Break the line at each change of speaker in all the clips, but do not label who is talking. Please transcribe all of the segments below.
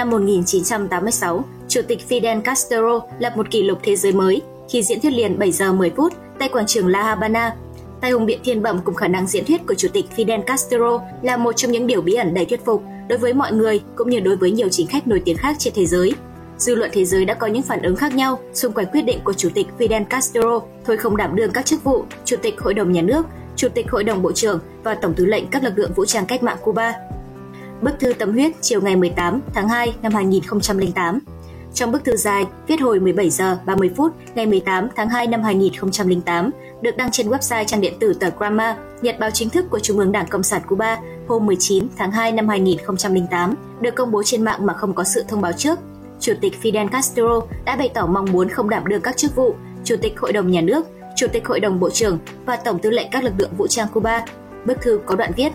năm 1986, Chủ tịch Fidel Castro lập một kỷ lục thế giới mới khi diễn thuyết liền 7 giờ 10 phút tại quảng trường La Habana. Tai hùng biện thiên bẩm cùng khả năng diễn thuyết của Chủ tịch Fidel Castro là một trong những điều bí ẩn đầy thuyết phục đối với mọi người cũng như đối với nhiều chính khách nổi tiếng khác trên thế giới. Dư luận thế giới đã có những phản ứng khác nhau xung quanh quyết định của Chủ tịch Fidel Castro thôi không đảm đương các chức vụ Chủ tịch Hội đồng Nhà nước, Chủ tịch Hội đồng Bộ trưởng và Tổng tư lệnh các lực lượng vũ trang cách mạng Cuba. Bức thư tâm huyết chiều ngày 18 tháng 2 năm 2008 trong bức thư dài viết hồi 17 giờ 30 phút ngày 18 tháng 2 năm 2008 được đăng trên website trang điện tử tờ Gramma, nhật báo chính thức của Trung ương Đảng Cộng sản Cuba hôm 19 tháng 2 năm 2008, được công bố trên mạng mà không có sự thông báo trước. Chủ tịch Fidel Castro đã bày tỏ mong muốn không đảm đương các chức vụ Chủ tịch Hội đồng Nhà nước, Chủ tịch Hội đồng Bộ trưởng và Tổng tư lệnh các lực lượng vũ trang Cuba. Bức thư có đoạn viết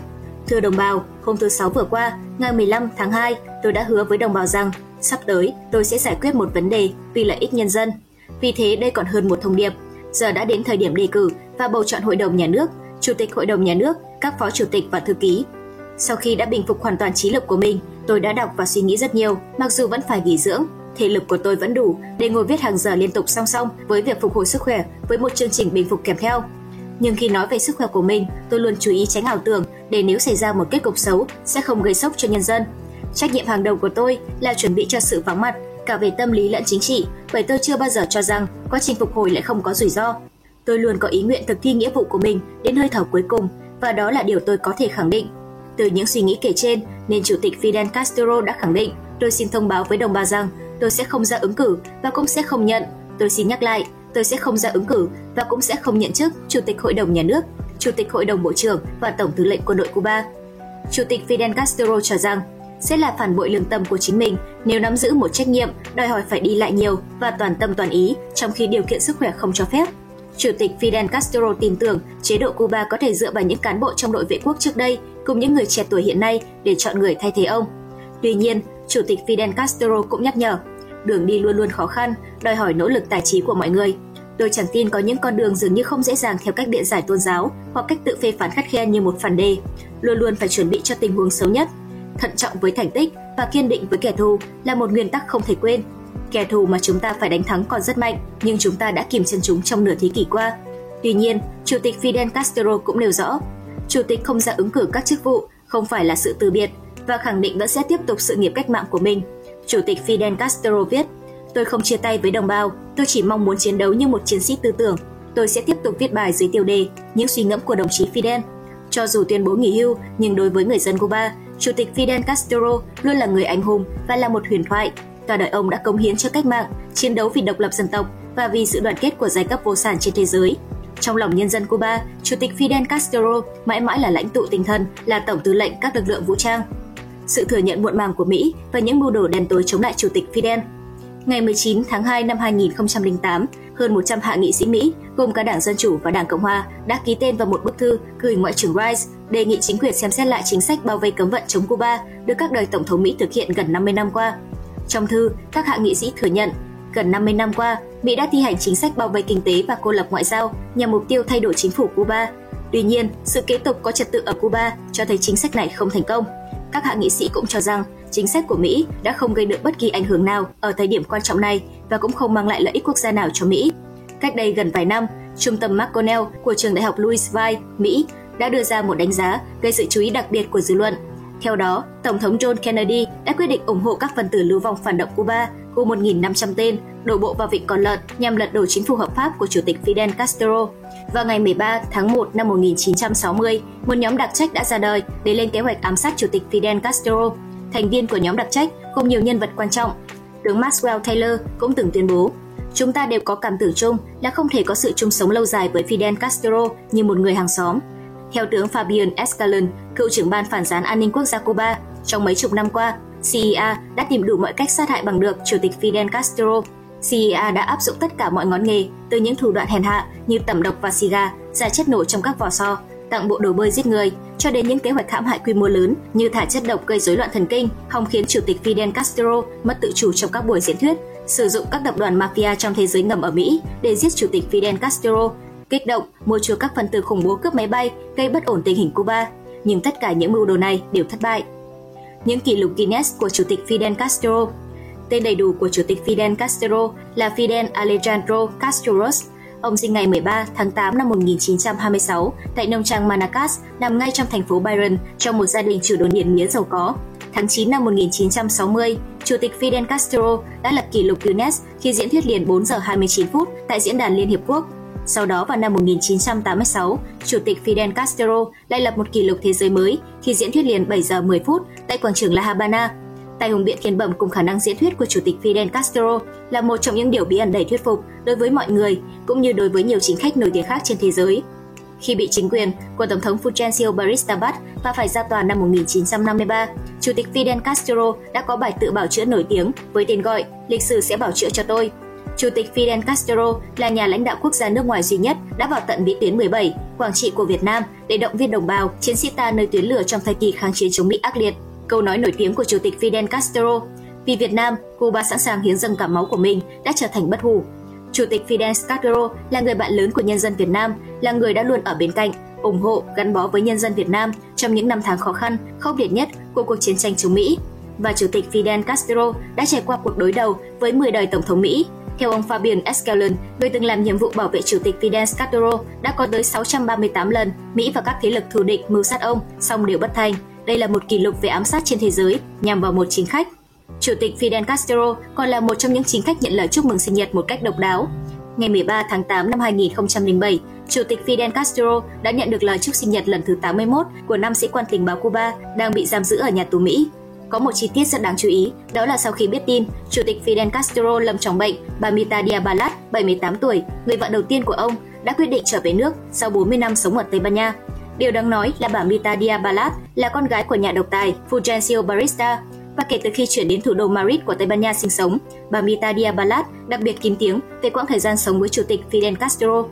Thưa đồng bào, hôm thứ Sáu vừa qua, ngày 15 tháng 2, tôi đã hứa với đồng bào rằng sắp tới tôi sẽ giải quyết một vấn đề vì lợi ích nhân dân. Vì thế đây còn hơn một thông điệp. Giờ đã đến thời điểm đề cử và bầu chọn Hội đồng Nhà nước, Chủ tịch Hội đồng Nhà nước, các phó chủ tịch và thư ký. Sau khi đã bình phục hoàn toàn trí lực của mình, tôi đã đọc và suy nghĩ rất nhiều, mặc dù vẫn phải nghỉ dưỡng. Thể lực của tôi vẫn đủ để ngồi viết hàng giờ liên tục song song với việc phục hồi sức khỏe với một chương trình bình phục kèm theo. Nhưng khi nói về sức khỏe của mình, tôi luôn chú ý tránh ảo tưởng để nếu xảy ra một kết cục xấu sẽ không gây sốc cho nhân dân. Trách nhiệm hàng đầu của tôi là chuẩn bị cho sự vắng mặt cả về tâm lý lẫn chính trị, bởi tôi chưa bao giờ cho rằng quá trình phục hồi lại không có rủi ro. Tôi luôn có ý nguyện thực thi nghĩa vụ của mình đến hơi thở cuối cùng và đó là điều tôi có thể khẳng định. Từ những suy nghĩ kể trên, nên Chủ tịch Fidel Castro đã khẳng định tôi xin thông báo với đồng bào rằng tôi sẽ không ra ứng cử và cũng sẽ không nhận. Tôi xin nhắc lại, tôi sẽ không ra ứng cử và cũng sẽ không nhận chức Chủ tịch Hội đồng Nhà nước, Chủ tịch Hội đồng Bộ trưởng và Tổng tư lệnh quân đội Cuba. Chủ tịch Fidel Castro cho rằng sẽ là phản bội lương tâm của chính mình nếu nắm giữ một trách nhiệm đòi hỏi phải đi lại nhiều và toàn tâm toàn ý trong khi điều kiện sức khỏe không cho phép. Chủ tịch Fidel Castro tin tưởng chế độ Cuba có thể dựa vào những cán bộ trong đội vệ quốc trước đây cùng những người trẻ tuổi hiện nay để chọn người thay thế ông. Tuy nhiên, Chủ tịch Fidel Castro cũng nhắc nhở, đường đi luôn luôn khó khăn, đòi hỏi nỗ lực tài trí của mọi người. Tôi chẳng tin có những con đường dường như không dễ dàng theo cách biện giải tôn giáo hoặc cách tự phê phán khắt khe như một phản đề. Luôn luôn phải chuẩn bị cho tình huống xấu nhất, thận trọng với thành tích và kiên định với kẻ thù là một nguyên tắc không thể quên. Kẻ thù mà chúng ta phải đánh thắng còn rất mạnh, nhưng chúng ta đã kìm chân chúng trong nửa thế kỷ qua. Tuy nhiên, Chủ tịch Fidel Castro cũng nêu rõ, Chủ tịch không ra ứng cử các chức vụ không phải là sự từ biệt và khẳng định vẫn sẽ tiếp tục sự nghiệp cách mạng của mình. Chủ tịch Fidel Castro viết, Tôi không chia tay với đồng bào, tôi chỉ mong muốn chiến đấu như một chiến sĩ tư tưởng. Tôi sẽ tiếp tục viết bài dưới tiêu đề Những suy ngẫm của đồng chí Fidel. Cho dù tuyên bố nghỉ hưu, nhưng đối với người dân Cuba, Chủ tịch Fidel Castro luôn là người anh hùng và là một huyền thoại. Cả đời ông đã cống hiến cho cách mạng, chiến đấu vì độc lập dân tộc và vì sự đoàn kết của giai cấp vô sản trên thế giới. Trong lòng nhân dân Cuba, Chủ tịch Fidel Castro mãi mãi là lãnh tụ tinh thần, là tổng tư lệnh các lực lượng vũ trang. Sự thừa nhận muộn màng của Mỹ và những mưu đồ đen tối chống lại Chủ tịch Fidel Ngày 19 tháng 2 năm 2008, hơn 100 hạ nghị sĩ Mỹ, gồm cả Đảng Dân Chủ và Đảng Cộng Hòa, đã ký tên vào một bức thư gửi Ngoại trưởng Rice đề nghị chính quyền xem xét lại chính sách bao vây cấm vận chống Cuba được các đời Tổng thống Mỹ thực hiện gần 50 năm qua. Trong thư, các hạ nghị sĩ thừa nhận, gần 50 năm qua, Mỹ đã thi hành chính sách bao vây kinh tế và cô lập ngoại giao nhằm mục tiêu thay đổi chính phủ Cuba. Tuy nhiên, sự kế tục có trật tự ở Cuba cho thấy chính sách này không thành công. Các hạ nghị sĩ cũng cho rằng chính sách của Mỹ đã không gây được bất kỳ ảnh hưởng nào ở thời điểm quan trọng này và cũng không mang lại lợi ích quốc gia nào cho Mỹ. Cách đây gần vài năm, Trung tâm McConnell của trường đại học Louisville, Mỹ đã đưa ra một đánh giá gây sự chú ý đặc biệt của dư luận. Theo đó, Tổng thống John Kennedy đã quyết định ủng hộ các phần tử lưu vong phản động Cuba gồm 1.500 tên đổ bộ vào vịnh Con Lợn nhằm lật đổ chính phủ hợp pháp của Chủ tịch Fidel Castro. Vào ngày 13 tháng 1 năm 1960, một nhóm đặc trách đã ra đời để lên kế hoạch ám sát Chủ tịch Fidel Castro. Thành viên của nhóm đặc trách cùng nhiều nhân vật quan trọng. Tướng Maxwell Taylor cũng từng tuyên bố Chúng ta đều có cảm tưởng chung là không thể có sự chung sống lâu dài với Fidel Castro như một người hàng xóm. Theo tướng Fabian Escalon, cựu trưởng ban phản gián an ninh quốc gia Cuba, trong mấy chục năm qua, CIA đã tìm đủ mọi cách sát hại bằng được Chủ tịch Fidel Castro. CIA đã áp dụng tất cả mọi ngón nghề, từ những thủ đoạn hèn hạ như tẩm độc và xì gà, ra chất nổ trong các vỏ so, tặng bộ đồ bơi giết người, cho đến những kế hoạch hãm hại quy mô lớn như thả chất độc gây rối loạn thần kinh, hòng khiến Chủ tịch Fidel Castro mất tự chủ trong các buổi diễn thuyết, sử dụng các tập đoàn mafia trong thế giới ngầm ở Mỹ để giết Chủ tịch Fidel Castro, kích động, mua chuộc các phần tử khủng bố cướp máy bay, gây bất ổn tình hình Cuba. Nhưng tất cả những mưu đồ này đều thất bại. những kỷ lục Guinness của Chủ tịch Fidel Castro. Tên đầy đủ của Chủ tịch Fidel Castro là Fidel Alejandro Castro Castros. Ông sinh ngày 13 tháng 8 năm 1926 tại nông trang Manacas, nằm ngay trong thành phố Byron, trong một gia đình chủ đồn điền mía giàu có. Tháng 9 năm 1960, Chủ tịch Fidel Castro đã lập kỷ lục Guinness khi diễn thuyết liền 4 giờ 29 phút tại Diễn đàn Liên Hiệp Quốc. Sau đó vào năm 1986, Chủ tịch Fidel Castro lại lập một kỷ lục thế giới mới khi diễn thuyết liền 7 giờ 10 phút tại quảng trường La Habana. Tài hùng biện thiên bẩm cùng khả năng diễn thuyết của Chủ tịch Fidel Castro là một trong những điều bí ẩn đầy thuyết phục đối với mọi người cũng như đối với nhiều chính khách nổi tiếng khác trên thế giới. Khi bị chính quyền của Tổng thống Fulgencio Batista bắt và phải ra tòa năm 1953, Chủ tịch Fidel Castro đã có bài tự bảo chữa nổi tiếng với tên gọi Lịch sử sẽ bảo chữa cho tôi. Chủ tịch Fidel Castro là nhà lãnh đạo quốc gia nước ngoài duy nhất đã vào tận vĩ tuyến 17, Quảng Trị của Việt Nam để động viên đồng bào, chiến sĩ ta nơi tuyến lửa trong thời kỳ kháng chiến chống Mỹ ác liệt. Câu nói nổi tiếng của Chủ tịch Fidel Castro vì Việt Nam, Cuba sẵn sàng hiến dâng cả máu của mình đã trở thành bất hủ. Chủ tịch Fidel Castro là người bạn lớn của nhân dân Việt Nam, là người đã luôn ở bên cạnh, ủng hộ, gắn bó với nhân dân Việt Nam trong những năm tháng khó khăn, khốc liệt nhất của cuộc chiến tranh chống Mỹ. Và Chủ tịch Fidel Castro đã trải qua cuộc đối đầu với 10 đời Tổng thống Mỹ. Theo ông Fabian Escalon, người từng làm nhiệm vụ bảo vệ Chủ tịch Fidel Castro, đã có tới 638 lần Mỹ và các thế lực thù địch mưu sát ông, song đều bất thành. Đây là một kỷ lục về ám sát trên thế giới nhằm vào một chính khách. Chủ tịch Fidel Castro còn là một trong những chính khách nhận lời chúc mừng sinh nhật một cách độc đáo. Ngày 13 tháng 8 năm 2007, Chủ tịch Fidel Castro đã nhận được lời chúc sinh nhật lần thứ 81 của năm sĩ quan tình báo Cuba đang bị giam giữ ở nhà tù Mỹ. Có một chi tiết rất đáng chú ý, đó là sau khi biết tin Chủ tịch Fidel Castro lâm trọng bệnh, bà Mita Diabalat, 78 tuổi, người vợ đầu tiên của ông, đã quyết định trở về nước sau 40 năm sống ở Tây Ban Nha. Điều đáng nói là bà Mita Diabalat là con gái của nhà độc tài Fulgencio Barista. Và kể từ khi chuyển đến thủ đô Madrid của Tây Ban Nha sinh sống, bà Mita Diabalat đặc biệt kín tiếng về quãng thời gian sống với Chủ tịch Fidel Castro.